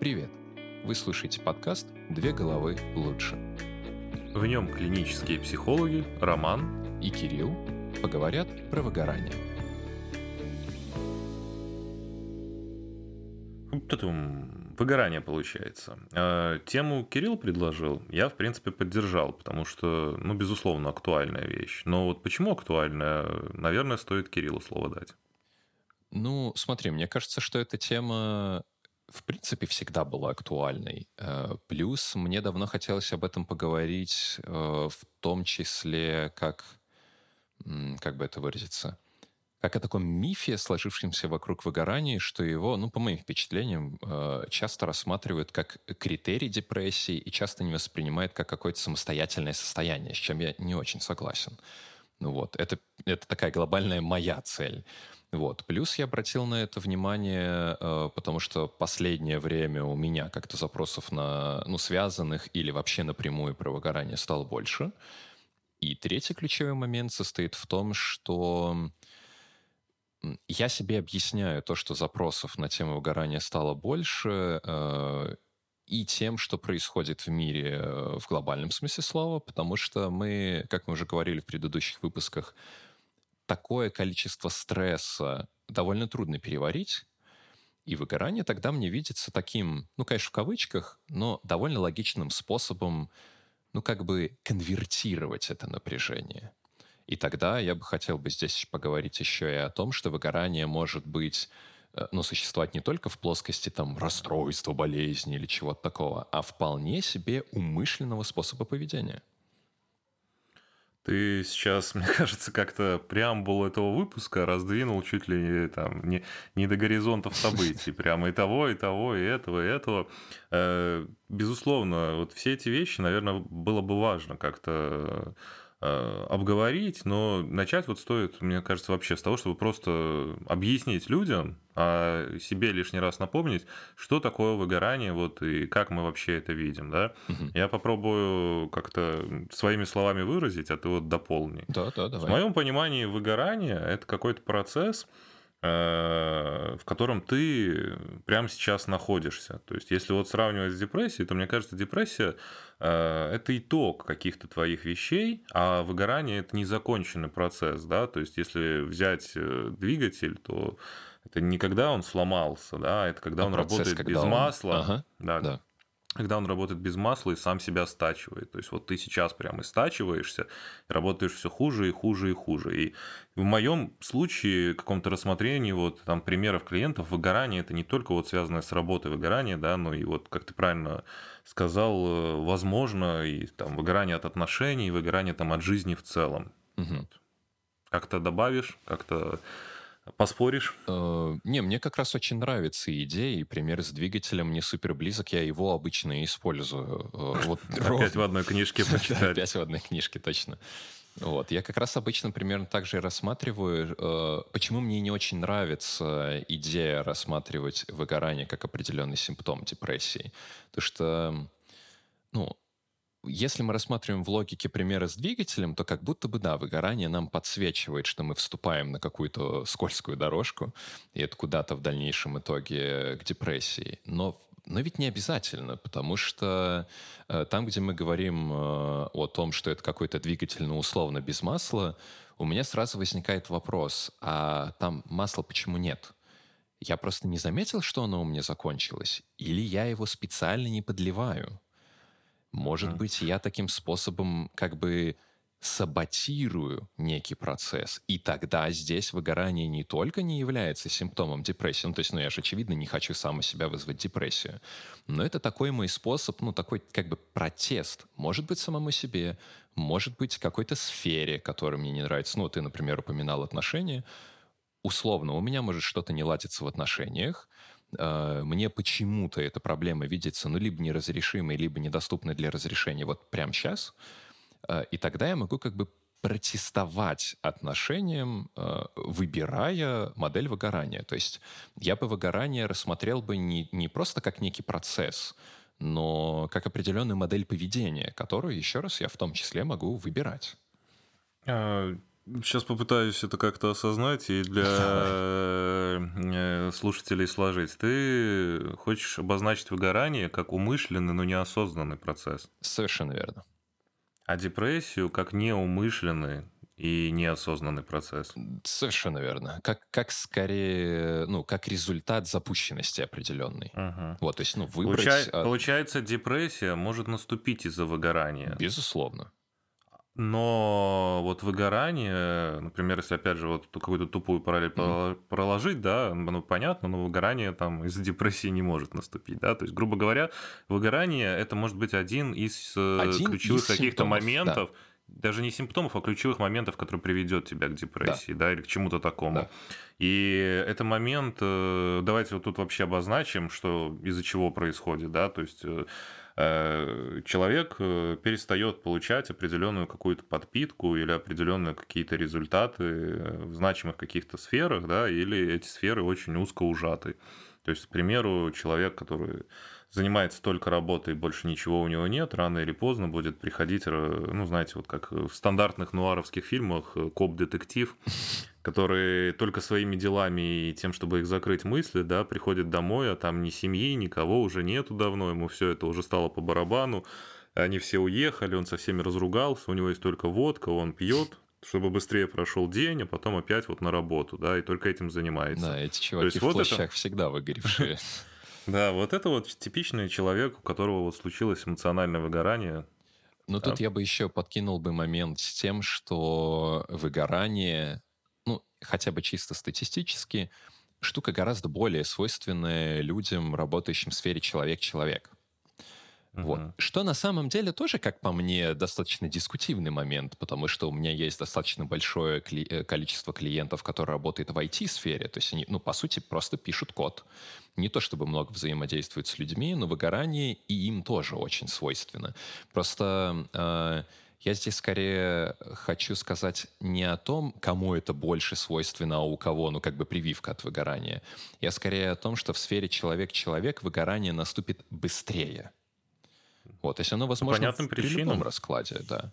Привет! Вы слушаете подкаст «Две головы лучше». В нем клинические психологи Роман и Кирилл поговорят про выгорание. Выгорание получается. А, тему Кирилл предложил, я, в принципе, поддержал, потому что, ну, безусловно, актуальная вещь. Но вот почему актуальная, наверное, стоит Кириллу слово дать. Ну, смотри, мне кажется, что эта тема в принципе, всегда была актуальной. Э, плюс мне давно хотелось об этом поговорить, э, в том числе как, как бы это выразиться, как о таком мифе, сложившемся вокруг выгорания, что его, ну, по моим впечатлениям, э, часто рассматривают как критерий депрессии и часто не воспринимают как какое-то самостоятельное состояние, с чем я не очень согласен. Ну вот, это, это такая глобальная моя цель. Вот. Плюс я обратил на это внимание, э, потому что последнее время у меня как-то запросов на, ну, связанных или вообще напрямую про выгорание стало больше. И третий ключевой момент состоит в том, что я себе объясняю то, что запросов на тему выгорания стало больше, э, и тем, что происходит в мире э, в глобальном смысле слова, потому что мы, как мы уже говорили в предыдущих выпусках, такое количество стресса довольно трудно переварить, и выгорание тогда мне видится таким, ну, конечно, в кавычках, но довольно логичным способом, ну, как бы конвертировать это напряжение. И тогда я бы хотел бы здесь поговорить еще и о том, что выгорание может быть, э, ну, существовать не только в плоскости там расстройства, болезни или чего-то такого, а вполне себе умышленного способа поведения. Ты сейчас, мне кажется, как-то преамбул этого выпуска раздвинул чуть ли не, там, не, не до горизонтов событий. Прямо и того, и того, и этого, и этого. Э, безусловно, вот все эти вещи, наверное, было бы важно как-то обговорить, но начать вот стоит, мне кажется, вообще с того, чтобы просто объяснить людям, а себе лишний раз напомнить, что такое выгорание, вот и как мы вообще это видим, да. Угу. Я попробую как-то своими словами выразить, а ты вот дополни. Да, да, давай. В моем понимании выгорание это какой-то процесс, Э, в котором ты прямо сейчас находишься. То есть, если вот сравнивать с депрессией, то мне кажется, депрессия э, – это итог каких-то твоих вещей, а выгорание – это незаконченный процесс. Да? То есть, если взять э, двигатель, то это не когда он сломался, да, это когда а он процесс, работает без он... масла. Ага, да, да когда он работает без масла и сам себя стачивает. То есть вот ты сейчас прямо стачиваешься, работаешь все хуже и хуже и хуже. И в моем случае, каком-то рассмотрении вот там примеров клиентов, выгорание это не только вот связанное с работой выгорание, да, но и вот, как ты правильно сказал, э, возможно, и там выгорание от отношений, выгорание там от жизни в целом. Угу. Как-то добавишь, как-то Поспоришь? Э, не, мне как раз очень нравится идея, и пример с двигателем мне супер близок, я его обычно использую. Э, вот Опять в одной книжке почитать. Опять в одной книжке, точно. Вот. Я как раз обычно примерно так же и рассматриваю, э, почему мне не очень нравится идея рассматривать выгорание как определенный симптом депрессии. Потому что, ну, если мы рассматриваем в логике примеры с двигателем, то как будто бы, да, выгорание нам подсвечивает, что мы вступаем на какую-то скользкую дорожку, и это куда-то в дальнейшем итоге к депрессии. Но но ведь не обязательно, потому что э, там, где мы говорим э, о том, что это какой-то двигатель, ну, условно, без масла, у меня сразу возникает вопрос, а там масла почему нет? Я просто не заметил, что оно у меня закончилось? Или я его специально не подливаю? Может mm. быть, я таким способом как бы саботирую некий процесс. И тогда здесь выгорание не только не является симптомом депрессии, ну, то есть, ну, я же, очевидно, не хочу сам у себя вызвать депрессию, но это такой мой способ, ну, такой как бы протест. Может быть, самому себе, может быть, какой-то сфере, которая мне не нравится. Ну, ты, например, упоминал отношения. Условно, у меня может что-то не ладиться в отношениях, мне почему-то эта проблема видится, ну, либо неразрешимой, либо недоступной для разрешения вот прямо сейчас, э, и тогда я могу как бы протестовать отношениям, э, выбирая модель выгорания. То есть я бы выгорание рассмотрел бы не, не просто как некий процесс, но как определенную модель поведения, которую, еще раз, я в том числе могу выбирать. Сейчас попытаюсь это как-то осознать и для э, слушателей сложить. Ты хочешь обозначить выгорание как умышленный, но неосознанный процесс. Совершенно верно. А депрессию как неумышленный и неосознанный процесс. Совершенно верно. Как, как скорее, ну, как результат запущенности определенной. Угу. Вот, то есть, ну, выбрать... Получай, Получается, депрессия может наступить из-за выгорания. Безусловно. Но вот выгорание, например, если опять же вот какую-то тупую параллель mm. проложить, да, ну понятно, но выгорание там из-за депрессии не может наступить, да, то есть, грубо говоря, выгорание это может быть один из э, один ключевых каких-то моментов, да. даже не симптомов, а ключевых моментов, который приведет тебя к депрессии, да, да или к чему-то такому. Да. И это момент, э, давайте вот тут вообще обозначим, что из-за чего происходит, да, то есть Э, человек э, перестает получать определенную какую-то подпитку или определенные какие-то результаты э, в значимых каких-то сферах, да, или эти сферы очень узко ужаты. То есть, к примеру, человек, который занимается только работой, больше ничего у него нет, рано или поздно будет приходить, ну, знаете, вот как в стандартных нуаровских фильмах, коп-детектив, который только своими делами и тем, чтобы их закрыть мысли, да, приходит домой, а там ни семьи, никого уже нету давно, ему все это уже стало по барабану, они все уехали, он со всеми разругался, у него есть только водка, он пьет, чтобы быстрее прошел день, а потом опять вот на работу, да, и только этим занимается. Да, эти чуваки есть, в вот плащах это... всегда выгоревшие. Да, вот это вот типичный человек, у которого вот случилось эмоциональное выгорание. Но тут я бы еще подкинул бы момент с тем, что выгорание, ну, хотя бы чисто статистически, штука гораздо более свойственная людям, работающим в сфере человек-человек. Вот. Что на самом деле тоже, как по мне, достаточно дискутивный момент, потому что у меня есть достаточно большое кли- э, количество клиентов, которые работают в IT-сфере. То есть они, ну, по сути, просто пишут код. Не то чтобы много взаимодействуют с людьми, но выгорание и им тоже очень свойственно. Просто э, я здесь скорее хочу сказать не о том, кому это больше свойственно, а у кого, ну, как бы прививка от выгорания. Я скорее о том, что в сфере человек-человек выгорание наступит быстрее. Вот, то есть оно возможно понятным в причинам. раскладе, да.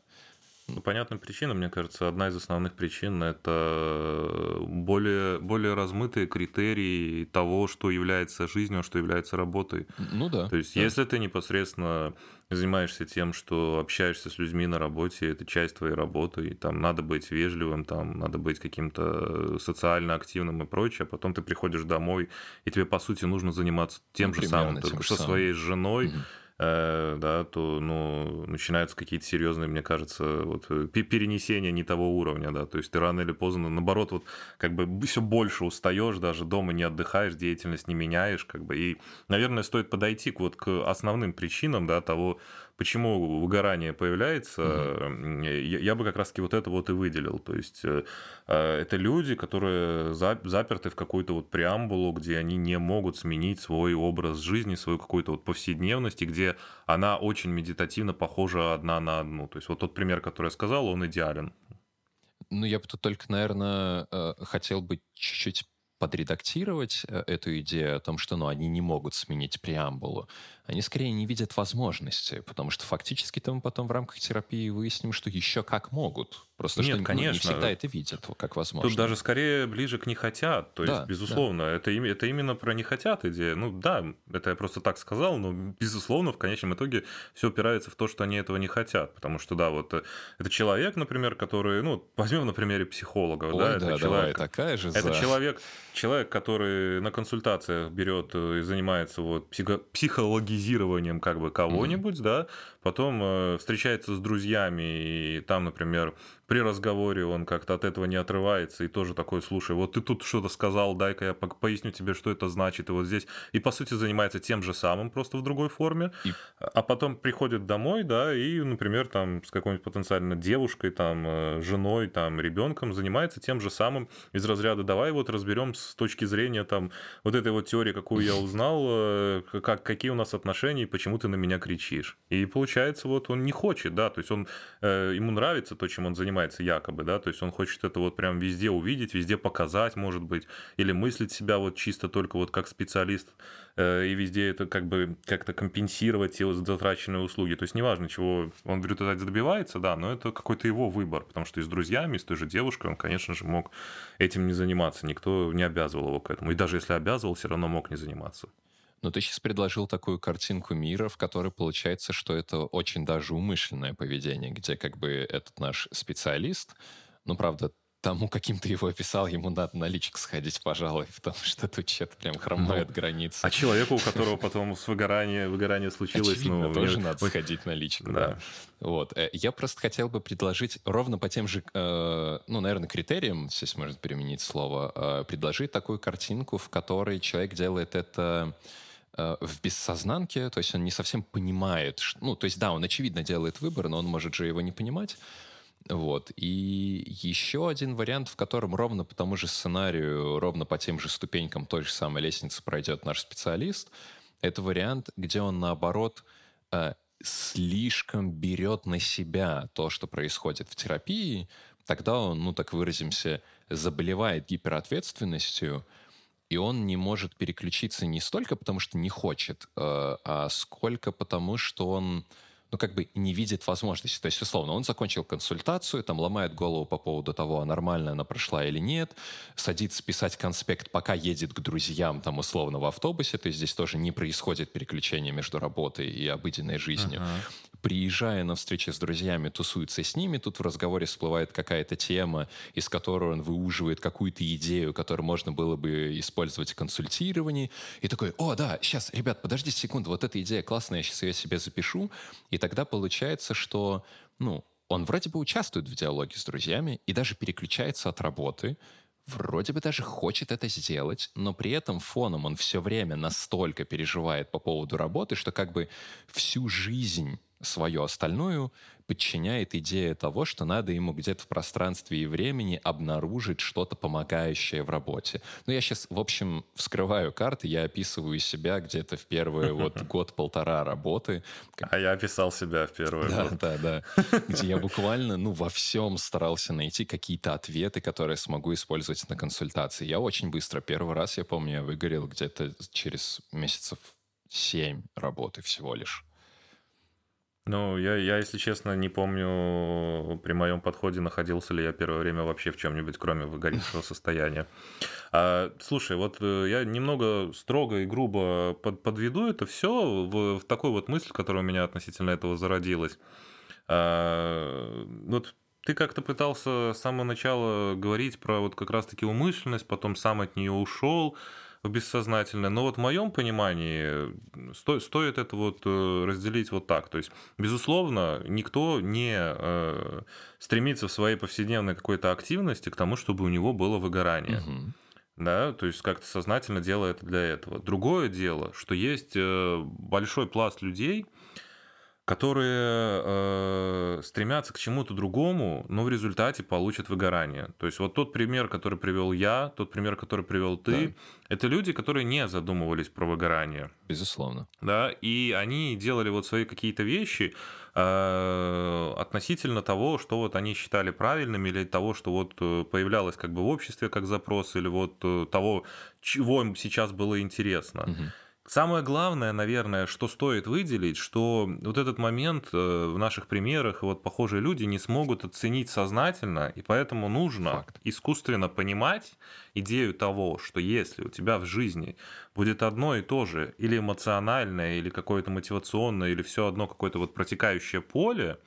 Ну, понятным причинам, мне кажется, одна из основных причин – это более, более размытые критерии того, что является жизнью, а что является работой. Ну да. То есть, да. если ты непосредственно занимаешься тем, что общаешься с людьми на работе, это часть твоей работы, и там надо быть вежливым, там надо быть каким-то социально активным и прочее, а потом ты приходишь домой, и тебе, по сути, нужно заниматься тем ну, же самым, только со самым. своей женой, Э, да, то ну, начинаются какие-то серьезные, мне кажется, вот, э, перенесения не того уровня, да, то есть ты рано или поздно, наоборот, вот как бы все больше устаешь, даже дома не отдыхаешь, деятельность не меняешь, как бы, и, наверное, стоит подойти вот, к основным причинам, да, того, почему выгорание появляется, угу. я, я бы как раз-таки вот это вот и выделил. То есть э, э, это люди, которые заперты в какую-то вот преамбулу, где они не могут сменить свой образ жизни, свою какую-то вот повседневность, и где она очень медитативно похожа одна на одну. То есть вот тот пример, который я сказал, он идеален. Ну, я бы тут только, наверное, хотел бы чуть-чуть подредактировать эту идею о том, что ну, они не могут сменить преамбулу они скорее не видят возможности, потому что фактически-то мы потом в рамках терапии выясним, что еще как могут. Просто Нет, что конечно. не всегда это видят, как возможно. Тут даже скорее ближе к не хотят. То есть, да, безусловно, да. Это, это именно про не хотят идея. Ну да, это я просто так сказал, но безусловно, в конечном итоге все упирается в то, что они этого не хотят. Потому что, да, вот э, это человек, например, который, ну, возьмем на примере психолога. Ой, да, да, это давай, человек, такая же Это за... человек, человек, который на консультациях берет и занимается вот психо психологией психологизированием как бы кого-нибудь, mm-hmm. да, потом э, встречается с друзьями, и там, например, при разговоре он как-то от этого не отрывается и тоже такой, слушай, вот ты тут что-то сказал, дай-ка я поясню тебе, что это значит, и вот здесь, и по сути занимается тем же самым, просто в другой форме, и... а потом приходит домой, да, и, например, там с какой-нибудь потенциально девушкой, там, э, женой, там, ребенком занимается тем же самым из разряда, давай вот разберем с точки зрения там вот этой вот теории, какую я узнал, э, как, какие у нас отношения, и почему ты на меня кричишь. И получается, вот он не хочет, да, то есть он, э, ему нравится то, чем он занимается, якобы, да, то есть он хочет это вот прям везде увидеть, везде показать, может быть, или мыслить себя вот чисто только вот как специалист, э, и везде это как бы как-то компенсировать те затраченные услуги. То есть неважно, чего он в результате добивается, да, но это какой-то его выбор, потому что и с друзьями, и с той же девушкой он, конечно же, мог этим не заниматься, никто не обязывал его к этому. И даже если обязывал, все равно мог не заниматься. Но ты сейчас предложил такую картинку мира, в которой получается, что это очень даже умышленное поведение, где как бы этот наш специалист, ну, правда, тому, каким ты его описал, ему надо на личик сходить, пожалуй, потому что тут что-то прям хромает ну, границы. А человеку, у которого потом с выгорание, выгорание случилось, Очевидно, ну... тоже мне... надо сходить на личик. Да. да. Вот. Э, я просто хотел бы предложить ровно по тем же, э, ну, наверное, критериям, здесь можно применить слово, э, предложить такую картинку, в которой человек делает это э, в бессознанке, то есть он не совсем понимает, что, ну, то есть да, он очевидно делает выбор, но он может же его не понимать, вот. И еще один вариант, в котором ровно по тому же сценарию, ровно по тем же ступенькам той же самой лестницы пройдет наш специалист, это вариант, где он, наоборот, э, слишком берет на себя то, что происходит в терапии, тогда он, ну так выразимся, заболевает гиперответственностью, и он не может переключиться не столько потому, что не хочет, э, а сколько потому, что он ну, как бы не видит возможности. То есть, условно, он закончил консультацию, там ломает голову по поводу того, а нормально она прошла или нет, садится писать конспект, пока едет к друзьям, там, условно, в автобусе, то есть здесь тоже не происходит переключение между работой и обыденной жизнью. Uh-huh приезжая на встречи с друзьями, тусуется с ними, тут в разговоре всплывает какая-то тема, из которой он выуживает какую-то идею, которую можно было бы использовать в консультировании, и такой, о, да, сейчас, ребят, подождите секунду, вот эта идея классная, я сейчас ее себе запишу, и тогда получается, что, ну, он вроде бы участвует в диалоге с друзьями и даже переключается от работы, вроде бы даже хочет это сделать, но при этом фоном он все время настолько переживает по поводу работы, что как бы всю жизнь свою остальную подчиняет идея того, что надо ему где-то в пространстве и времени обнаружить что-то помогающее в работе. Ну, я сейчас, в общем, вскрываю карты, я описываю себя где-то в первый вот год-полтора работы. А я описал себя в первый да, год. Да, да, Где я буквально, ну, во всем старался найти какие-то ответы, которые смогу использовать на консультации. Я очень быстро, первый раз, я помню, я выгорел где-то через месяцев семь работы всего лишь. Ну, я, я, если честно, не помню при моем подходе, находился ли я первое время вообще в чем-нибудь, кроме выгоревшего состояния. А, слушай, вот э, я немного строго и грубо под, подведу это все в, в такую вот мысль, которая у меня относительно этого зародилась. А, вот ты как-то пытался с самого начала говорить про вот как раз-таки умышленность, потом сам от нее ушел бессознательное. Но вот в моем понимании сто, стоит это вот э, разделить вот так. То есть, безусловно, никто не э, стремится в своей повседневной какой-то активности к тому, чтобы у него было выгорание. Угу. Да, то есть как-то сознательно делает для этого. Другое дело, что есть э, большой пласт людей, которые э, стремятся к чему-то другому, но в результате получат выгорание. То есть вот тот пример, который привел я, тот пример, который привел ты, да. это люди, которые не задумывались про выгорание. Безусловно. Да, и они делали вот свои какие-то вещи э, относительно того, что вот они считали правильными, или того, что вот э, появлялось как бы в обществе как запрос, или вот э, того, чего им сейчас было интересно. Угу. Самое главное, наверное, что стоит выделить, что вот этот момент э, в наших примерах, вот похожие люди не смогут оценить сознательно, и поэтому нужно Факт. искусственно понимать идею того, что если у тебя в жизни будет одно и то же, или эмоциональное, или какое-то мотивационное, или все одно какое-то вот протекающее поле,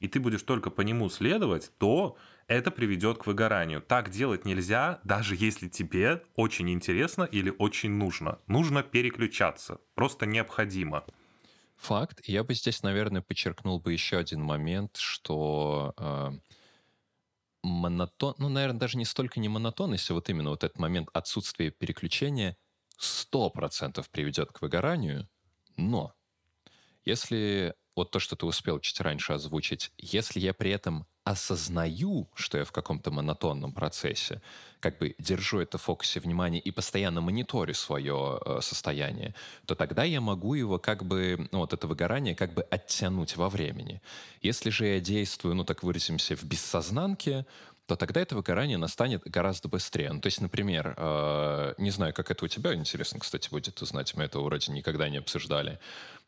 и ты будешь только по нему следовать, то это приведет к выгоранию. Так делать нельзя, даже если тебе очень интересно или очень нужно. Нужно переключаться. Просто необходимо. Факт. Я бы здесь, наверное, подчеркнул бы еще один момент, что э, монотон, ну, наверное, даже не столько не монотонность, а вот именно вот этот момент отсутствия переключения 100% приведет к выгоранию, но если вот то, что ты успел чуть раньше озвучить, если я при этом осознаю, что я в каком-то монотонном процессе, как бы держу это в фокусе внимания и постоянно мониторю свое э, состояние, то тогда я могу его как бы, ну вот это выгорание как бы оттянуть во времени. Если же я действую, ну так выразимся, в бессознанке, то тогда это выгорание настанет гораздо быстрее. Ну, то есть, например, э, не знаю, как это у тебя, интересно, кстати, будет узнать, мы это вроде никогда не обсуждали,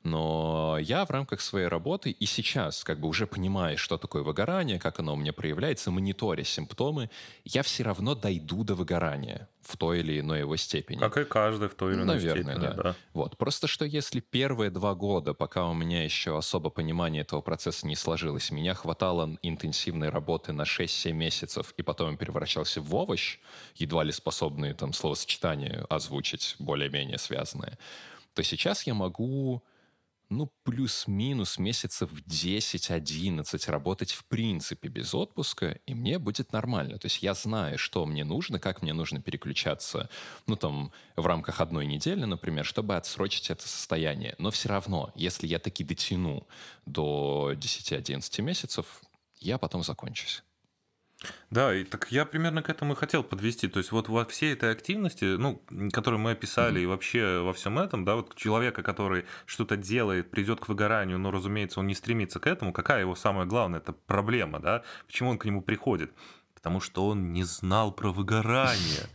но я в рамках своей работы и сейчас, как бы уже понимая, что такое выгорание, как оно у меня проявляется, мониторя симптомы, я все равно дойду до выгорания в той или иной его степени. Как и каждый в той или иной Наверное, степени, да. да. Вот. Просто что если первые два года, пока у меня еще особо понимания этого процесса не сложилось, меня хватало интенсивной работы на 6-7 месяцев, и потом я превращался в овощ, едва ли способные там словосочетания озвучить более-менее связанные, то сейчас я могу ну, плюс-минус месяцев 10-11 работать в принципе без отпуска, и мне будет нормально. То есть я знаю, что мне нужно, как мне нужно переключаться, ну, там, в рамках одной недели, например, чтобы отсрочить это состояние. Но все равно, если я таки дотяну до 10-11 месяцев, я потом закончусь. Да, и так я примерно к этому и хотел подвести. То есть вот во всей этой активности, ну, которую мы описали, mm-hmm. и вообще во всем этом, да, вот человека, который что-то делает, придет к выгоранию, но, разумеется, он не стремится к этому, какая его самая главная это проблема, да? Почему он к нему приходит? Потому что он не знал про выгорание.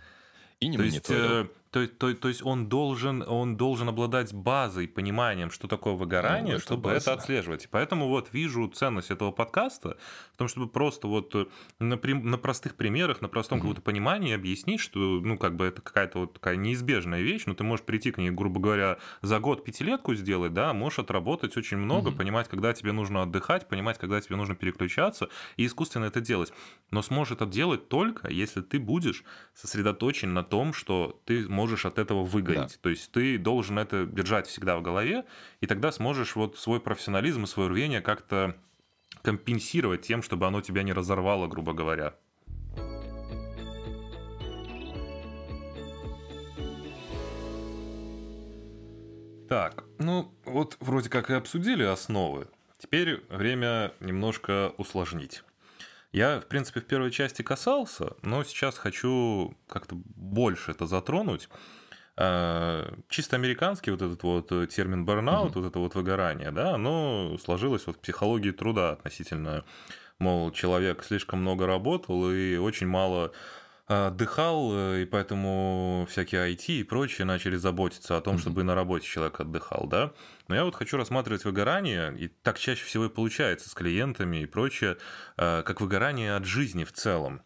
И не мониторил. То, то, то есть он должен, он должен обладать базой, пониманием, что такое выгорание, ну, это чтобы база. это отслеживать. И поэтому вот вижу ценность этого подкаста в том, чтобы просто вот э, на, на простых примерах, на простом mm-hmm. каком-то понимании объяснить, что ну как бы это какая-то вот такая неизбежная вещь, но ты можешь прийти к ней, грубо говоря, за год пятилетку сделать, да, можешь отработать очень много, mm-hmm. понимать, когда тебе нужно отдыхать, понимать, когда тебе нужно переключаться и искусственно это делать. Но сможешь это делать только, если ты будешь сосредоточен на том, что ты можешь можешь от этого выгореть. Да. То есть ты должен это держать всегда в голове, и тогда сможешь вот свой профессионализм и свое рвение как-то компенсировать тем, чтобы оно тебя не разорвало, грубо говоря. Так, ну вот вроде как и обсудили основы. Теперь время немножко усложнить. Я, в принципе, в первой части касался, но сейчас хочу как-то больше это затронуть. А, чисто американский вот этот вот термин burnout, mm-hmm. вот это вот выгорание, да, оно сложилось вот в психологии труда относительно, мол, человек слишком много работал и очень мало отдыхал, э, и поэтому всякие IT и прочие начали заботиться о том, чтобы и на работе человек отдыхал, да. Но я вот хочу рассматривать выгорание, и так чаще всего и получается с клиентами и прочее, э, как выгорание от жизни в целом.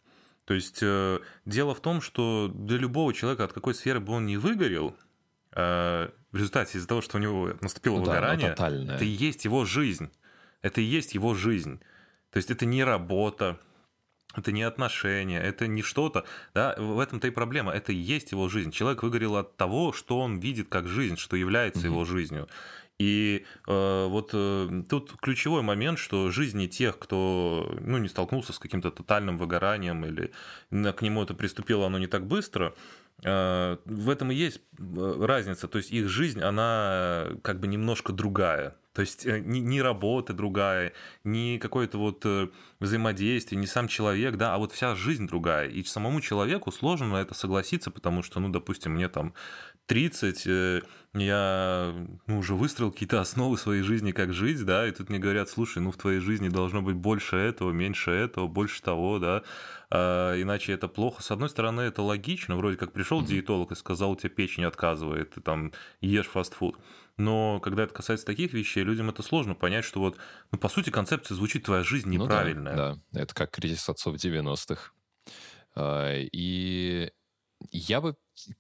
То есть э, дело в том, что для любого человека, от какой сферы бы он ни выгорел, в результате из-за того, что у него наступило ну, выгорание, да, это и есть его жизнь. Это и есть его жизнь. То есть это не работа, это не отношения, это не что-то, да, в этом-то и проблема, это и есть его жизнь. Человек выгорел от того, что он видит как жизнь, что является mm-hmm. его жизнью. И э, вот э, тут ключевой момент, что жизни тех, кто ну, не столкнулся с каким-то тотальным выгоранием или к нему это приступило оно не так быстро, э, в этом и есть э, разница. То есть их жизнь, она как бы немножко другая. То есть э, ни, ни работа другая, ни какое-то вот э, взаимодействие, ни сам человек, да, а вот вся жизнь другая. И самому человеку сложно на это согласиться, потому что, ну, допустим, мне там 30, э, я ну, уже выстроил какие-то основы своей жизни, как жить, да, и тут мне говорят, слушай, ну, в твоей жизни должно быть больше этого, меньше этого, больше того, да, а, иначе это плохо. С одной стороны, это логично, вроде как пришел диетолог и сказал, у тебя печень отказывает, ты там ешь фастфуд. Но когда это касается таких вещей, людям это сложно понять, что вот, ну, по сути, концепция звучит «твоя жизнь неправильная». Ну да, да, это как кризис отцов 90-х. А, и я бы,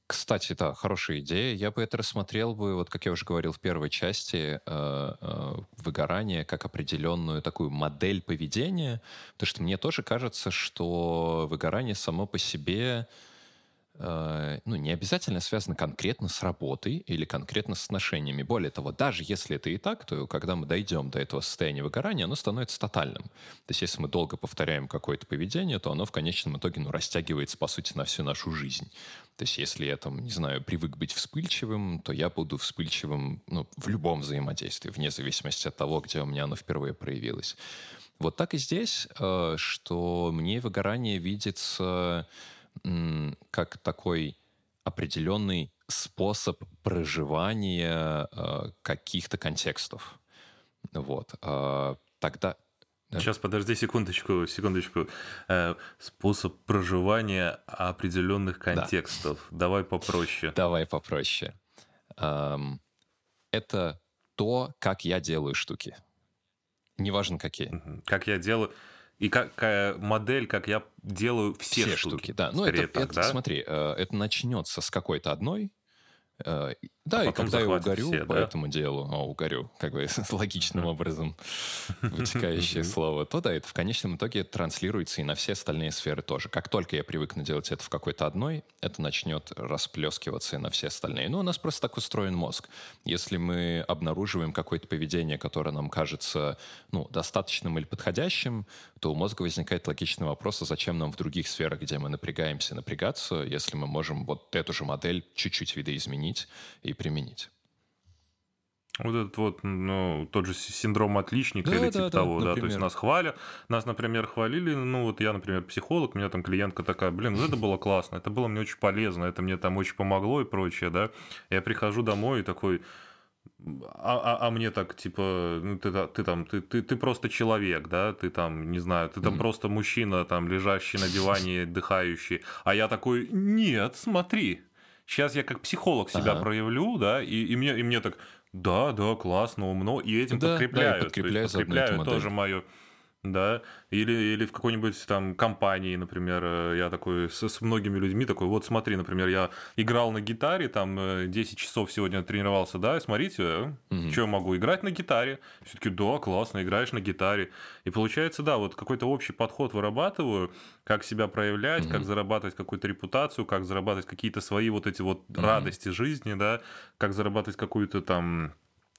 кстати, да, хорошая идея. Я бы это рассмотрел бы, вот как я уже говорил в первой части, э, э, выгорание как определенную такую модель поведения, потому что мне тоже кажется, что выгорание само по себе ну, не обязательно связано конкретно с работой или конкретно с отношениями. Более того, даже если это и так, то когда мы дойдем до этого состояния выгорания, оно становится тотальным. То есть если мы долго повторяем какое-то поведение, то оно в конечном итоге ну, растягивается, по сути, на всю нашу жизнь. То есть если я, там, не знаю, привык быть вспыльчивым, то я буду вспыльчивым ну, в любом взаимодействии, вне зависимости от того, где у меня оно впервые проявилось. Вот так и здесь, э, что мне выгорание видится как такой определенный способ проживания э, каких-то контекстов. Вот. А тогда... Сейчас, подожди секундочку, секундочку. Э, способ проживания определенных контекстов. Да. Давай попроще. Давай попроще. Эм, это то, как я делаю штуки. Неважно какие. Как я делаю... И какая модель, как я делаю все, все штуки. штуки. Да, ну это, так, это да? смотри, э, это начнется с какой-то одной, Э, да, а и когда я угорю все, по да? этому делу, а, угорю, как бы логичным образом вытекающее слово, то да, это в конечном итоге транслируется и на все остальные сферы тоже. Как только я привыкну делать это в какой-то одной, это начнет расплескиваться и на все остальные. Ну, у нас просто так устроен мозг. Если мы обнаруживаем какое-то поведение, которое нам кажется ну, достаточным или подходящим, то у мозга возникает логичный вопрос, а зачем нам в других сферах, где мы напрягаемся, напрягаться, если мы можем вот эту же модель чуть-чуть видоизменить и применить. Вот этот вот, ну, тот же синдром отличника да, или типа да, того, да, да, то есть нас хвалят, нас, например, хвалили, ну, вот я, например, психолог, у меня там клиентка такая, блин, ну, это было классно, это было мне очень полезно, это мне там очень помогло и прочее, да, я прихожу домой и такой, а, а, а мне так, типа, ну, ты, ты там, ты, ты, ты просто человек, да, ты там, не знаю, ты там mm-hmm. просто мужчина, там, лежащий на диване, дыхающий, а я такой, нет, смотри, Сейчас я как психолог себя ага. проявлю, да, и, и, мне, и мне так, да, да, классно, умно, и этим да, подкрепляют. Да, подкрепляют, то есть, подкрепляют тоже мое да, или, или в какой-нибудь там компании, например, э, я такой с, с многими людьми такой, вот смотри, например, я играл на гитаре, там 10 э, часов сегодня тренировался, да, смотрите, угу. что я могу играть на гитаре, все-таки, да, классно, играешь на гитаре, и получается, да, вот какой-то общий подход вырабатываю, как себя проявлять, угу. как зарабатывать какую-то репутацию, как зарабатывать какие-то свои вот эти вот угу. радости жизни, да, как зарабатывать какую-то там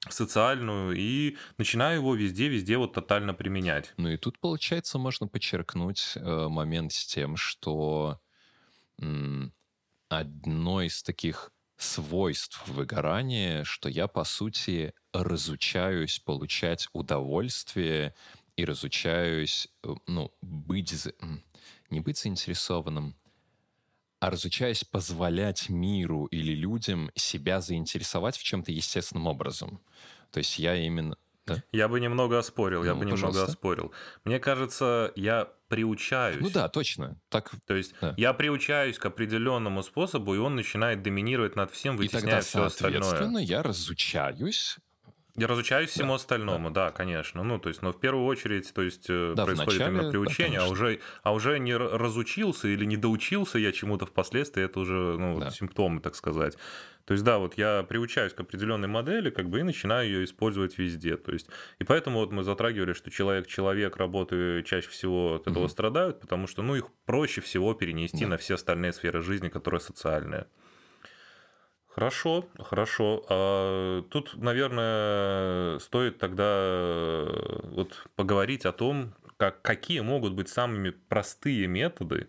социальную и начинаю его везде-везде вот тотально применять. Ну и тут, получается, можно подчеркнуть э, момент с тем, что м, одно из таких свойств выгорания, что я, по сути, разучаюсь получать удовольствие и разучаюсь, э, ну, быть, не быть заинтересованным, а разучаясь позволять миру или людям себя заинтересовать в чем-то естественным образом. То есть я именно... Да? Я бы немного оспорил, ну, я бы пожалуйста. немного оспорил. Мне кажется, я приучаюсь. Ну да, точно. Так, То есть да. я приучаюсь к определенному способу, и он начинает доминировать над всем, вытесняя и тогда, все остальное. Соответственно, я разучаюсь я разучаюсь всему да, остальному, да. да, конечно. Ну, то есть, но в первую очередь, то есть, э, да, происходит вначале, именно приучение, да, а уже, а уже не разучился или не доучился я чему-то впоследствии, это уже, ну, да. симптомы, так сказать. То есть, да, вот я приучаюсь к определенной модели, как бы, и начинаю ее использовать везде. То есть, и поэтому вот мы затрагивали, что человек-человек работы чаще всего от этого угу. страдают, потому что, ну, их проще всего перенести да. на все остальные сферы жизни, которые социальные. Хорошо, хорошо. А тут, наверное, стоит тогда э, вот поговорить о том, как, какие могут быть самыми простые методы,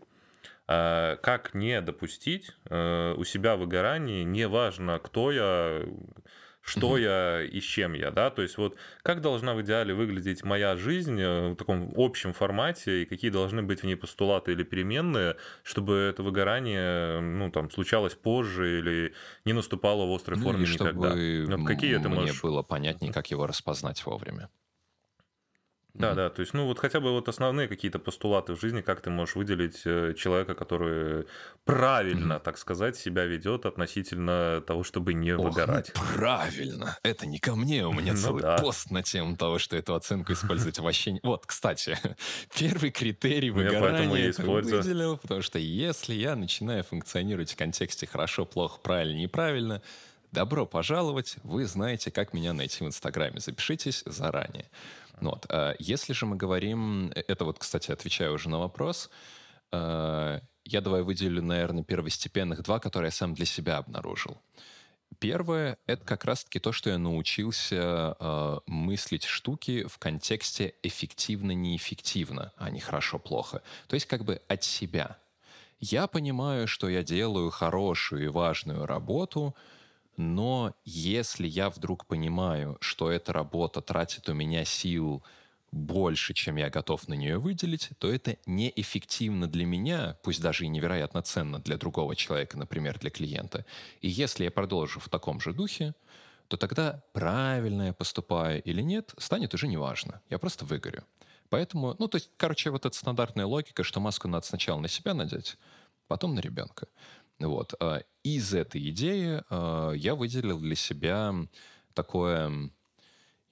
а, как не допустить э, у себя выгорание, неважно, кто я, что угу. я и с чем я, да, то есть вот как должна в идеале выглядеть моя жизнь э, в таком общем формате и какие должны быть в ней постулаты или переменные, чтобы это выгорание, ну, там, случалось позже или не наступало в острой ну, форме никогда. Чтобы вот какие это мне можешь... было понятнее, как его распознать вовремя. Да, mm-hmm. да, то есть, ну вот хотя бы вот основные какие-то постулаты в жизни, как ты можешь выделить э, человека, который правильно, mm-hmm. так сказать, себя ведет относительно того, чтобы не Ох, выгорать. Ну, правильно, это не ко мне, у меня ну, целый да. пост на тему того, что эту оценку использовать вообще не... Вот, кстати, первый критерий ну, выгорания я использую. выделил, потому что если я начинаю функционировать в контексте хорошо, плохо, правильно, неправильно, добро пожаловать, вы знаете, как меня найти в Инстаграме, запишитесь заранее. Вот. А если же мы говорим, э, это вот, кстати, отвечаю уже на вопрос, э, я давай выделю, наверное, первостепенных два, которые я сам для себя обнаружил. Первое — это как раз-таки то, что я научился э, мыслить штуки в контексте эффективно-неэффективно, а не хорошо-плохо. То есть как бы от себя. Я понимаю, что я делаю хорошую и важную работу — но если я вдруг понимаю, что эта работа тратит у меня сил больше, чем я готов на нее выделить, то это неэффективно для меня, пусть даже и невероятно ценно для другого человека, например, для клиента. И если я продолжу в таком же духе, то тогда правильно я поступаю или нет, станет уже неважно. Я просто выгорю. Поэтому, ну, то есть, короче, вот эта стандартная логика, что маску надо сначала на себя надеть, потом на ребенка. Вот. А из этой идеи а, я выделил для себя такое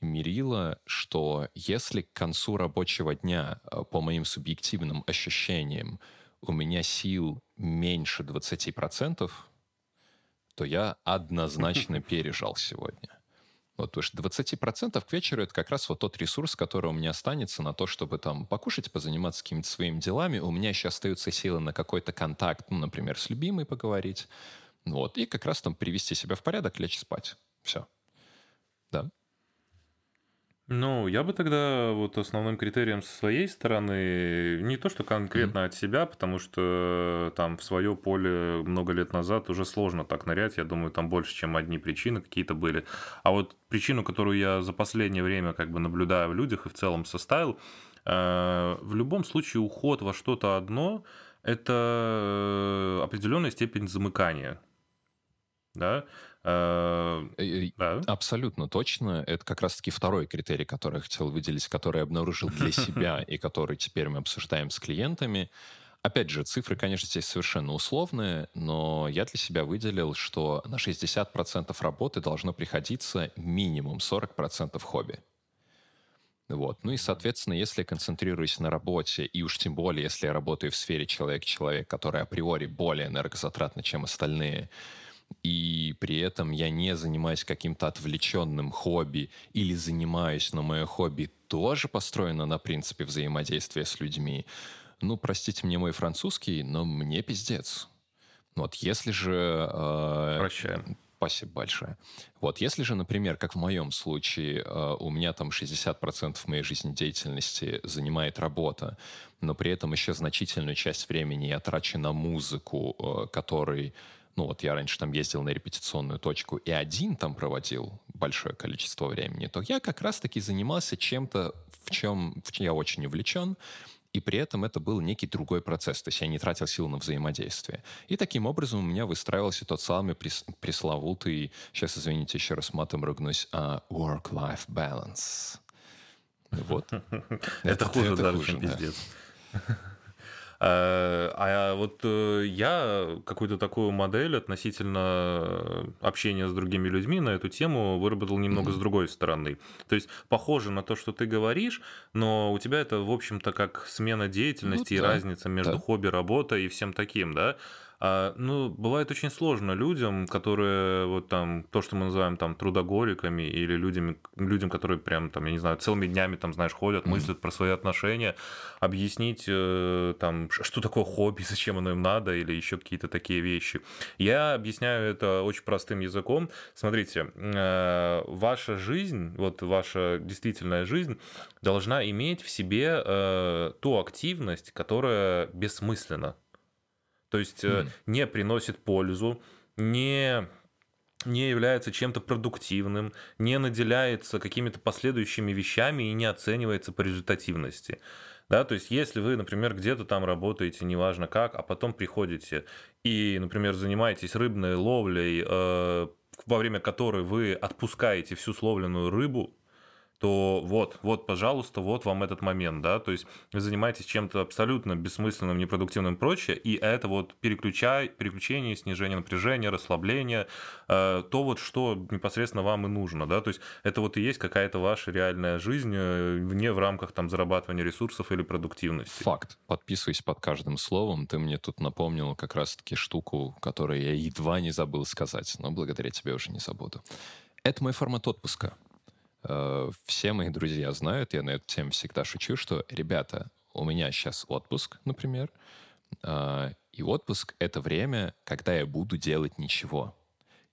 мерило, что если к концу рабочего дня, а, по моим субъективным ощущениям, у меня сил меньше 20%, то я однозначно пережал сегодня. Вот, потому что 20% к вечеру это как раз вот тот ресурс, который у меня останется на то, чтобы там покушать, позаниматься какими-то своими делами. У меня еще остаются силы на какой-то контакт, ну, например, с любимой поговорить. Вот, и как раз там привести себя в порядок, лечь спать. Все. Ну, я бы тогда вот основным критерием со своей стороны не то, что конкретно mm-hmm. от себя, потому что там в свое поле много лет назад уже сложно так нырять. Я думаю, там больше, чем одни причины какие-то были. А вот причину, которую я за последнее время как бы наблюдаю в людях и в целом составил, э, в любом случае уход во что-то одно – это определенная степень замыкания. Да? Э, да. Абсолютно точно. Это как раз-таки второй критерий, который я хотел выделить, который я обнаружил для себя и который теперь мы обсуждаем с клиентами. Опять же, цифры, конечно, здесь совершенно условные, но я для себя выделил, что на 60% работы должно приходиться минимум 40% хобби. Вот. Ну и, соответственно, если я концентрируюсь на работе, и уж тем более, если я работаю в сфере человек-человек, который априори более энергозатратна, чем остальные, и при этом я не занимаюсь каким-то отвлеченным хобби или занимаюсь, но мое хобби тоже построено на принципе взаимодействия с людьми, ну, простите мне мой французский, но мне пиздец. Вот если же... Э, Прощаем. Спасибо большое. Вот если же, например, как в моем случае, э, у меня там 60% моей жизнедеятельности занимает работа, но при этом еще значительную часть времени я трачу на музыку, э, который ну вот я раньше там ездил на репетиционную точку и один там проводил большое количество времени, то я как раз-таки занимался чем-то, в чем, в чем я очень увлечен, и при этом это был некий другой процесс, то есть я не тратил сил на взаимодействие. И таким образом у меня выстраивался тот самый пресловутый, сейчас, извините, еще раз матом ругнусь, uh, work-life balance. Вот. Это хуже даже, пиздец. А, а вот э, я какую-то такую модель относительно общения с другими людьми на эту тему выработал немного mm-hmm. с другой стороны. То есть похоже на то, что ты говоришь, но у тебя это, в общем-то, как смена деятельности ну, и да. разница между да. хобби, работой и всем таким, да? А, ну, бывает очень сложно людям, которые вот там, то, что мы называем там трудоголиками или людьми, людям, которые прям там, я не знаю, целыми днями там, знаешь, ходят, mm-hmm. мыслят про свои отношения, объяснить э, там, что такое хобби, зачем оно им надо или еще какие-то такие вещи. Я объясняю это очень простым языком. Смотрите, э, ваша жизнь, вот ваша действительная жизнь должна иметь в себе э, ту активность, которая бессмысленна. То есть mm. не приносит пользу, не не является чем-то продуктивным, не наделяется какими-то последующими вещами и не оценивается по результативности. Да, то есть, если вы, например, где-то там работаете, неважно как, а потом приходите и, например, занимаетесь рыбной ловлей, э, во время которой вы отпускаете всю словленную рыбу, то вот, вот, пожалуйста, вот вам этот момент, да, то есть вы занимаетесь чем-то абсолютно бессмысленным, непродуктивным и прочее, и это вот переключай, переключение, снижение напряжения, расслабление, э, то вот, что непосредственно вам и нужно, да, то есть это вот и есть какая-то ваша реальная жизнь э, вне в рамках там зарабатывания ресурсов или продуктивности. Факт. Подписываюсь под каждым словом, ты мне тут напомнил как раз-таки штуку, которую я едва не забыл сказать, но благодаря тебе уже не забуду. Это мой формат отпуска. Э, все мои друзья знают, я на эту тему всегда шучу, что, ребята, у меня сейчас отпуск, например, э, и отпуск — это время, когда я буду делать ничего.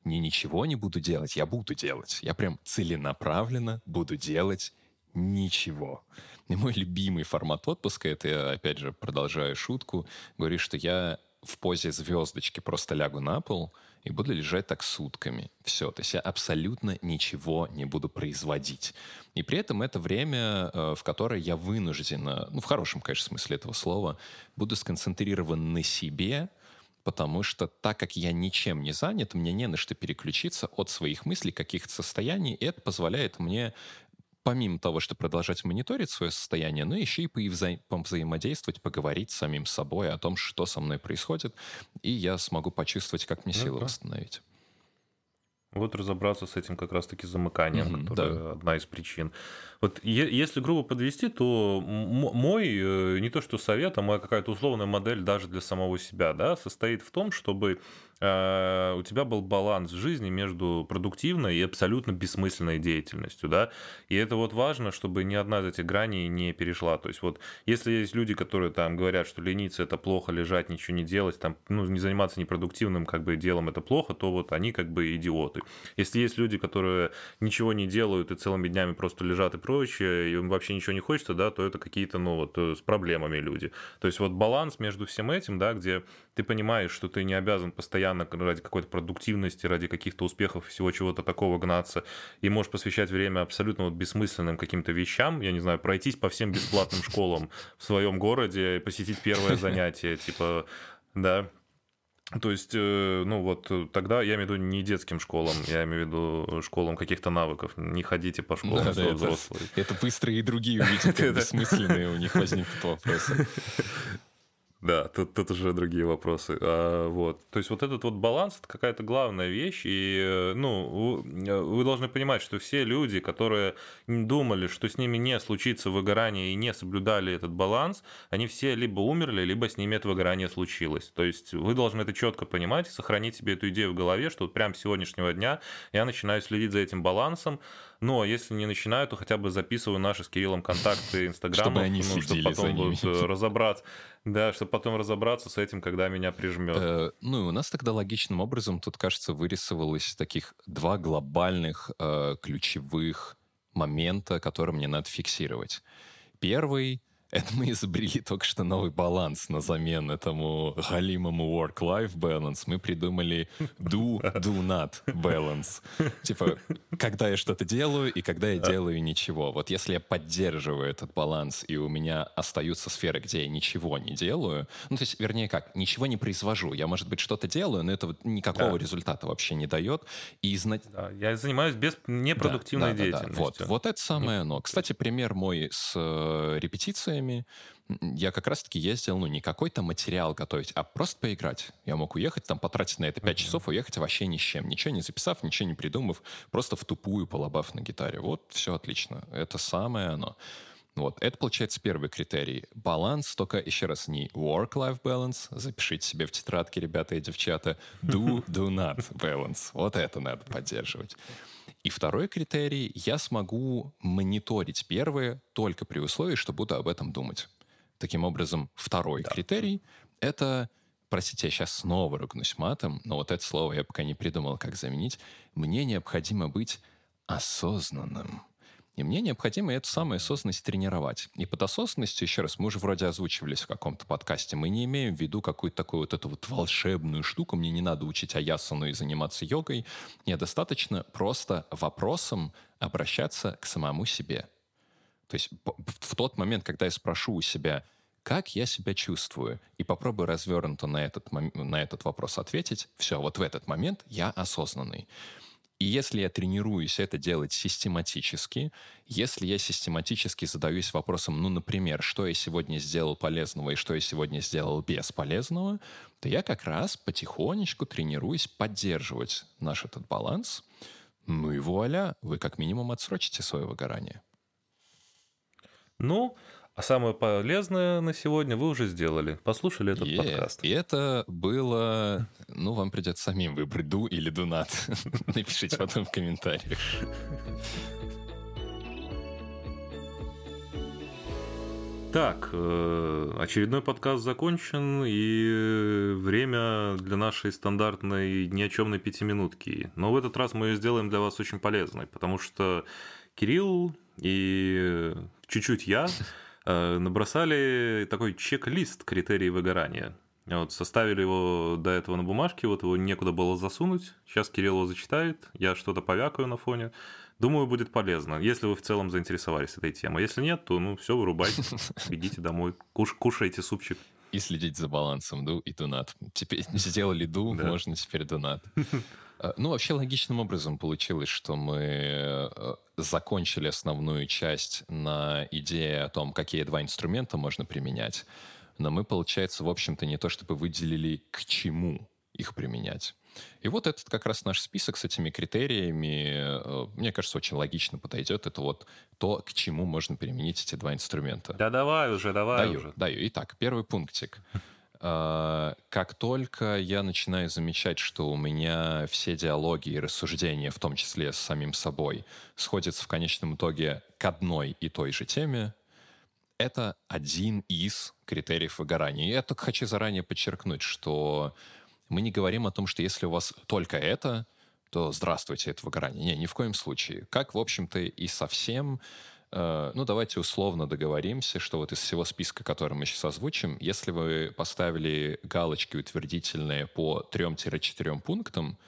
Не ничего не буду делать, я буду делать. Я прям целенаправленно буду делать ничего. И мой любимый формат отпуска, это я, опять же, продолжаю шутку, говорю, что я в позе звездочки просто лягу на пол и буду лежать так сутками. Все, то есть я абсолютно ничего не буду производить. И при этом это время, э, в которое я вынуждена, ну, в хорошем, конечно, смысле этого слова, буду сконцентрирован на себе, потому что так как я ничем не занят, мне не на что переключиться от своих мыслей, каких-то состояний, и это позволяет мне помимо того, что продолжать мониторить свое состояние, но еще и повза- взаимодействовать, поговорить с самим собой о том, что со мной происходит, и я смогу почувствовать, как мне силы восстановить. Вот разобраться с этим как раз-таки замыканием, mm-hmm, которое да. одна из причин. Вот если грубо подвести, то мой э, не то что совет, а моя какая-то условная модель даже для самого себя, да, состоит в том, чтобы у тебя был баланс в жизни между продуктивной и абсолютно бессмысленной деятельностью, да, и это вот важно, чтобы ни одна из этих граней не перешла, то есть вот если есть люди, которые там говорят, что лениться это плохо, лежать, ничего не делать, там, ну, не заниматься непродуктивным как бы делом это плохо, то вот они как бы идиоты. Если есть люди, которые ничего не делают и целыми днями просто лежат и прочее, и им вообще ничего не хочется, да, то это какие-то, ну, вот э, с проблемами люди. То есть вот баланс между всем этим, да, где ты понимаешь, что ты не обязан постоянно постоянно ради какой-то продуктивности, ради каких-то успехов, всего чего-то такого гнаться, и можешь посвящать время абсолютно вот бессмысленным каким-то вещам, я не знаю, пройтись по всем бесплатным школам в своем городе, посетить первое занятие, типа, да, то есть, э, ну вот тогда я имею в виду не детским школам, я имею в виду школам каких-то навыков. Не ходите по школам да, да, взрослые. Это, быстрые и другие увидят, бессмысленные у них возникнут вопросы. Да, тут, тут уже другие вопросы. А, вот. То есть вот этот вот баланс – это какая-то главная вещь. И э, ну, вы должны понимать, что все люди, которые думали, что с ними не случится выгорание и не соблюдали этот баланс, они все либо умерли, либо с ними это выгорание случилось. То есть вы должны это четко понимать и сохранить себе эту идею в голове, что вот прямо с сегодняшнего дня я начинаю следить за этим балансом, а если не начинаю, то хотя бы записываю наши с Кириллом контакты Инстаграма, чтобы они ну, чтобы потом будут э, разобраться. Да, чтобы потом разобраться с этим, когда меня прижмет. Э, ну, у нас тогда логичным образом тут, кажется, вырисовалось таких два глобальных э, ключевых момента, которые мне надо фиксировать. Первый это мы изобрели только что новый баланс на замену этому галимому work-life balance. Мы придумали do-do-not balance. Типа, когда я что-то делаю и когда я делаю ничего. Вот если я поддерживаю этот баланс, и у меня остаются сферы, где я ничего не делаю, ну, то есть, вернее как, ничего не произвожу. Я, может быть, что-то делаю, но это вот никакого да. результата вообще не дает. И знать... Да, я занимаюсь без непродуктивной да, да, деятельностью. Да, да. Вот, вот это самое оно. Кстати, пример мой с э, репетициями время я как раз-таки ездил, ну, не какой-то материал готовить, а просто поиграть. Я мог уехать, там, потратить на это 5 mm-hmm. часов, уехать вообще ни с чем. Ничего не записав, ничего не придумав, просто в тупую полобав на гитаре. Вот, все отлично. Это самое оно. Вот, это получается первый критерий. Баланс, только еще раз не work-life balance, запишите себе в тетрадке, ребята и девчата, do, do not balance. Вот это надо поддерживать. И второй критерий, я смогу мониторить первое только при условии, что буду об этом думать. Таким образом, второй да. критерий — это, простите, я сейчас снова ругнусь матом, но вот это слово я пока не придумал, как заменить. Мне необходимо быть осознанным. И мне необходимо эту самую осознанность тренировать. И под осознанностью, еще раз, мы уже вроде озвучивались в каком-то подкасте, мы не имеем в виду какую-то такую вот эту вот волшебную штуку, мне не надо учить аясану и заниматься йогой, мне достаточно просто вопросом обращаться к самому себе. То есть в тот момент, когда я спрошу у себя, как я себя чувствую, и попробую развернуто на этот, на этот вопрос ответить, все, вот в этот момент я осознанный. И если я тренируюсь это делать систематически, если я систематически задаюсь вопросом, ну, например, что я сегодня сделал полезного и что я сегодня сделал бесполезного, то я как раз потихонечку тренируюсь поддерживать наш этот баланс. Ну и вуаля, вы как минимум отсрочите свое выгорание. Ну, а самое полезное на сегодня вы уже сделали. Послушали этот yeah. подкаст. И это было... Ну, вам придется самим выбрать ду или дунат. Напишите потом в комментариях. Так, э, очередной подкаст закончен, и время для нашей стандартной ни о чемной пятиминутки. Но в этот раз мы ее сделаем для вас очень полезной, потому что Кирилл и чуть-чуть я набросали такой чек-лист критерий выгорания. Вот, составили его до этого на бумажке, вот его некуда было засунуть. Сейчас Кирилл его зачитает, я что-то повякаю на фоне. Думаю, будет полезно, если вы в целом заинтересовались этой темой. Если нет, то ну все, вырубайте, бегите домой, куш, кушайте супчик. И следить за балансом, ду и донат. Теперь сделали ду, да. можно теперь донат. Э, ну, вообще логичным образом получилось, что мы э, закончили основную часть на идее о том, какие два инструмента можно применять. Но мы, получается, в общем-то, не то чтобы выделили, к чему их применять. И вот этот как раз наш список с этими критериями, э, мне кажется, очень логично подойдет. Это вот то, к чему можно применить эти два инструмента. Да давай уже, давай даю, уже. Даю. Итак, первый пунктик. Э, как только я начинаю замечать, что у меня все диалоги и рассуждения, в том числе с самим собой, сходятся в конечном итоге к одной и той же теме, это один из критериев выгорания. Я только хочу заранее подчеркнуть, что мы не говорим о том, что если у вас только это, то здравствуйте, это выгорание. Не, ни в коем случае. Как, в общем-то, и совсем ну, давайте условно договоримся, что вот из всего списка, который мы сейчас озвучим, если вы поставили галочки утвердительные по 3-4 пунктам,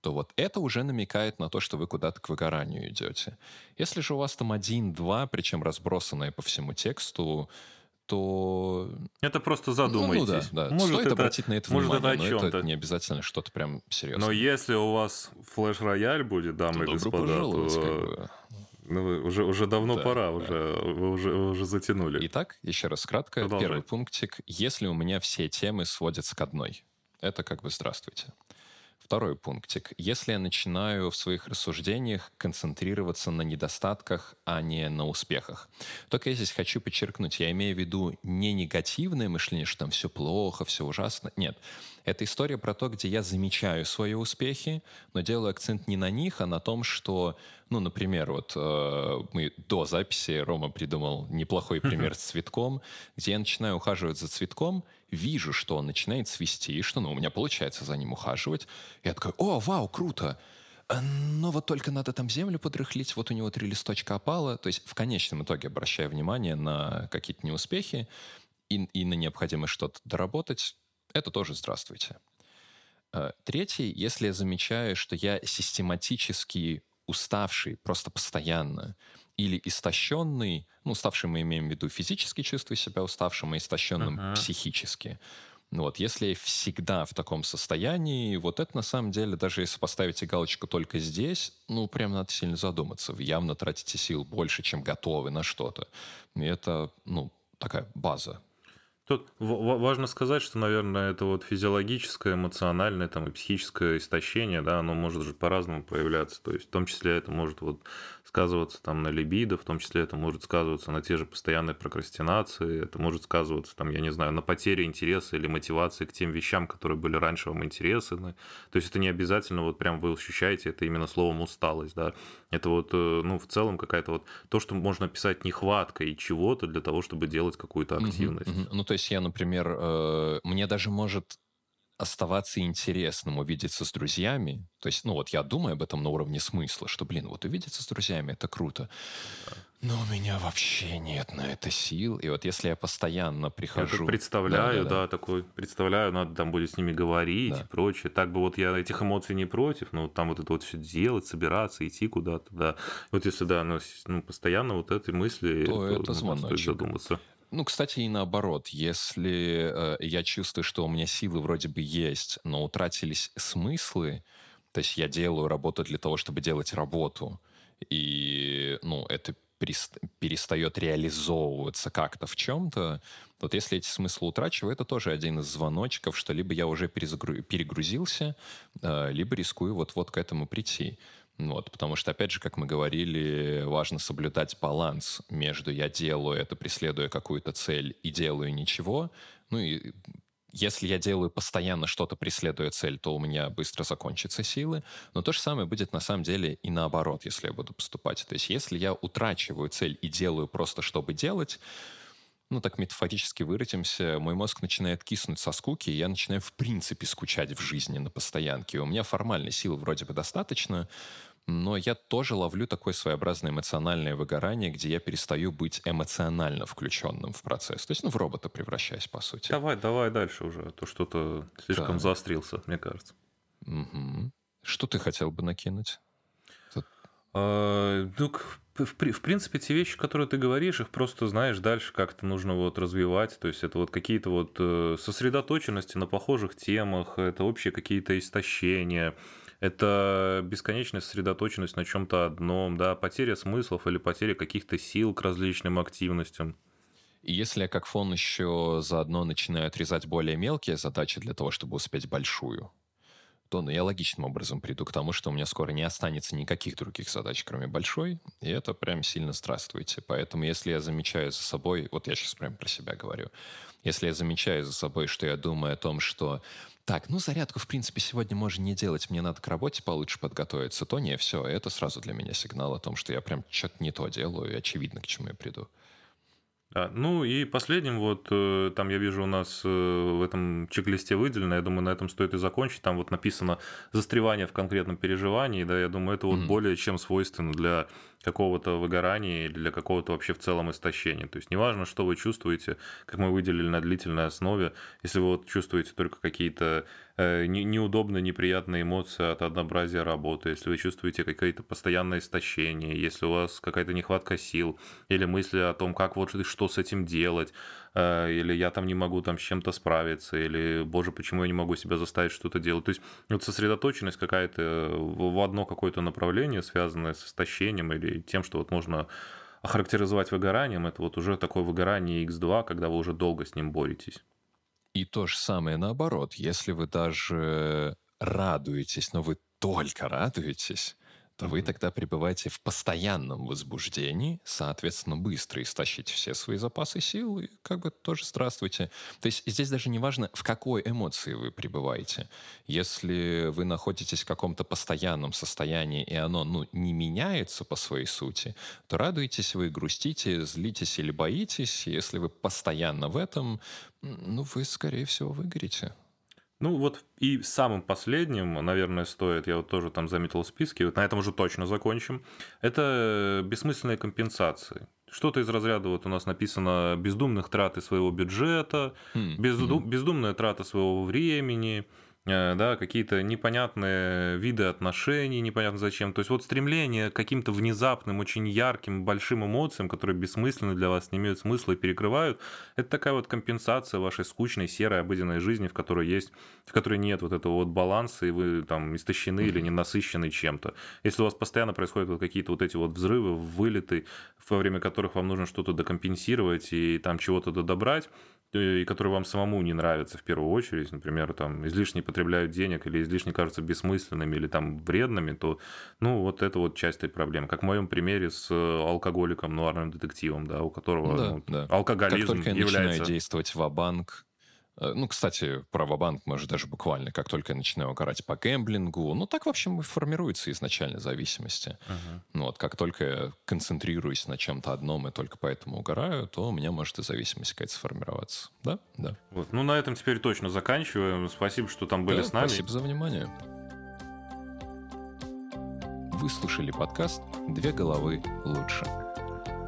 то вот это уже намекает на то, что вы куда-то к выгоранию идете. Если же у вас там один-два, причем разбросанные по всему тексту, то... Это просто задумайтесь. Ну, ну да, да. Может, Стоит это, обратить на это может, внимание, это но это не обязательно что-то прям серьезное. Но если у вас флеш-рояль будет, дамы то и господа, то... Как бы... Ну, уже, уже давно да, пора, да. Уже, вы уже, вы уже затянули. Итак, еще раз кратко. Продолжай. Первый пунктик. Если у меня все темы сводятся к одной, это как бы здравствуйте. Второй пунктик. Если я начинаю в своих рассуждениях концентрироваться на недостатках, а не на успехах. Только я здесь хочу подчеркнуть, я имею в виду не негативное мышление, что там все плохо, все ужасно. Нет. Это история про то, где я замечаю свои успехи, но делаю акцент не на них, а на том, что, ну, например, вот э, мы до записи Рома придумал неплохой пример с цветком, где я начинаю ухаживать за цветком, вижу, что он начинает свести, что, ну, у меня получается за ним ухаживать. Я такой, о, вау, круто! «А, но вот только надо там землю подрыхлить, вот у него три листочка опало. То есть в конечном итоге обращая внимание на какие-то неуспехи и, и на необходимость что-то доработать, это тоже здравствуйте. Э, третий, если я замечаю, что я систематически уставший, просто постоянно, или истощенный, ну, уставший мы имеем в виду физически чувствую себя уставшим, и истощенным uh-huh. психически. Ну вот, если я всегда в таком состоянии, вот это на самом деле, даже если поставите галочку только здесь, ну, прям надо сильно задуматься. Вы явно тратите сил больше, чем готовы на что-то. И это, ну, такая база Тут важно сказать, что, наверное, это вот физиологическое, эмоциональное там, и психическое истощение, да, оно может же по-разному проявляться. То есть в том числе это может вот сказываться там на либидо, в том числе это может сказываться на те же постоянные прокрастинации, это может сказываться там, я не знаю, на потере интереса или мотивации к тем вещам, которые были раньше вам интересны. То есть это не обязательно вот прям вы ощущаете это именно словом усталость, да. Это вот, э, ну, в целом какая-то вот то, что можно описать нехваткой чего-то для того, чтобы делать какую-то активность. Угу, угу. Ну, то есть я, например, э, мне даже может оставаться интересным увидеться с друзьями. То есть, ну вот я думаю об этом на уровне смысла, что, блин, вот увидеться с друзьями, это круто. Но у меня вообще нет на это сил. И вот если я постоянно прихожу... Я представляю, да, да, да. такой, представляю, надо там будет с ними говорить да. и прочее. Так бы вот я этих эмоций не против, но там вот это вот все делать, собираться, идти куда-то, да. Вот если, да, ну, ну постоянно вот этой мысли... То, то это ну. Стоит задуматься. Ну, кстати, и наоборот. Если э, я чувствую, что у меня силы вроде бы есть, но утратились смыслы, то есть я делаю работу для того, чтобы делать работу, и, ну, это перестает реализовываться как-то в чем-то, вот если эти смыслы утрачиваю, это тоже один из звоночков, что либо я уже перегрузился, э, либо рискую вот-вот к этому прийти. Вот, потому что, опять же, как мы говорили, важно соблюдать баланс между я делаю это, преследуя какую-то цель, и делаю ничего. Ну и если я делаю постоянно что-то, преследуя цель, то у меня быстро закончатся силы. Но то же самое будет на самом деле и наоборот, если я буду поступать. То есть если я утрачиваю цель и делаю просто, чтобы делать, ну, так метафорически выразимся, мой мозг начинает киснуть со скуки, и я начинаю в принципе скучать в жизни на постоянке. У меня формально сил вроде бы достаточно, но я тоже ловлю такое своеобразное эмоциональное выгорание, где я перестаю быть эмоционально включенным в процесс. То есть, ну, в робота превращаюсь, по сути. Давай, давай дальше уже, а то что-то слишком да. заострился, мне кажется. Угу. Что ты хотел бы накинуть? Тут... А, ну, в, в принципе, те вещи, которые ты говоришь, их просто знаешь дальше как-то нужно вот развивать. То есть это вот какие-то вот э, сосредоточенности на похожих темах, это общие какие-то истощения, это бесконечная сосредоточенность на чем-то одном, да, потеря смыслов или потеря каких-то сил к различным активностям. И если как фон еще заодно начинаю отрезать более мелкие задачи для того, чтобы успеть большую, то ну, я логичным образом приду к тому, что у меня скоро не останется никаких других задач, кроме большой, и это прям сильно здравствуйте. Поэтому если я замечаю за собой, вот я сейчас прям про себя говорю, если я замечаю за собой, что я думаю о том, что так, ну зарядку, в принципе, сегодня можно не делать, мне надо к работе получше подготовиться, то не, все, это сразу для меня сигнал о том, что я прям что-то не то делаю, и очевидно, к чему я приду. Да, ну и последним, вот э, там я вижу у нас э, в этом чек-листе выделено, я думаю, на этом стоит и закончить. Там вот написано застревание в конкретном переживании, да, я думаю, это вот mm-hmm. более чем свойственно для какого-то выгорания или для какого-то вообще в целом истощения. То есть неважно, что вы чувствуете, как мы выделили на длительной основе, если вы вот чувствуете только какие-то э, неудобные, неприятные эмоции от однообразия работы, если вы чувствуете какое-то постоянное истощение, если у вас какая-то нехватка сил или мысли о том, как вот что с этим делать, или я там не могу там с чем-то справиться, или, боже, почему я не могу себя заставить что-то делать. То есть вот сосредоточенность какая-то в одно какое-то направление, связанное с истощением или тем, что вот можно охарактеризовать выгоранием, это вот уже такое выгорание X2, когда вы уже долго с ним боретесь. И то же самое наоборот. Если вы даже радуетесь, но вы только радуетесь, то вы тогда пребываете в постоянном возбуждении, соответственно, быстро истощите все свои запасы сил, и как бы тоже здравствуйте. То есть здесь даже не важно, в какой эмоции вы пребываете. Если вы находитесь в каком-то постоянном состоянии, и оно ну, не меняется по своей сути, то радуетесь вы, грустите, злитесь или боитесь. Если вы постоянно в этом, ну, вы, скорее всего, выгорите. Ну вот и самым последним, наверное, стоит, я вот тоже там заметил в списке, вот на этом уже точно закончим, это бессмысленные компенсации. Что-то из разряда вот у нас написано бездумных траты своего бюджета, mm-hmm. бездум, бездумная трата своего времени, Э, да, какие-то непонятные виды отношений, непонятно зачем. То есть вот стремление к каким-то внезапным, очень ярким, большим эмоциям, которые бессмысленны для вас, не имеют смысла и перекрывают, это такая вот компенсация вашей скучной, серой, обыденной жизни, в которой есть, в которой нет вот этого вот баланса, и вы там истощены mm-hmm. или не насыщены чем-то. Если у вас постоянно происходят вот какие-то вот эти вот взрывы, вылеты, во время которых вам нужно что-то докомпенсировать и там чего-то додобрать, и которые вам самому не нравятся в первую очередь, например, там излишне потребляют денег или излишне кажутся бессмысленными или там вредными, то, ну, вот это вот часть этой проблемы. Как в моем примере с э, алкоголиком, нуарным детективом, да, у которого да, ну, да. алкоголизм как только я является... начинаю действовать в банк ну, кстати, про банк мы же даже буквально, как только я начинаю угорать по гэмблингу, ну, так, в общем, и формируется изначально зависимости. Uh-huh. Ну, вот как только я концентрируюсь на чем-то одном и только поэтому угораю, то у меня может и зависимость какая-то сформироваться. Да? Да. Вот. Ну, на этом теперь точно заканчиваем. Спасибо, что там были да, с нами. Спасибо за внимание. Вы слушали подкаст «Две головы лучше».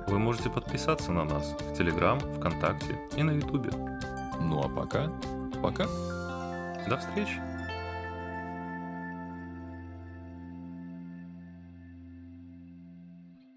Вы можете подписаться на нас в Телеграм, ВКонтакте и на Ютубе. Ну а пока, пока. До встречи.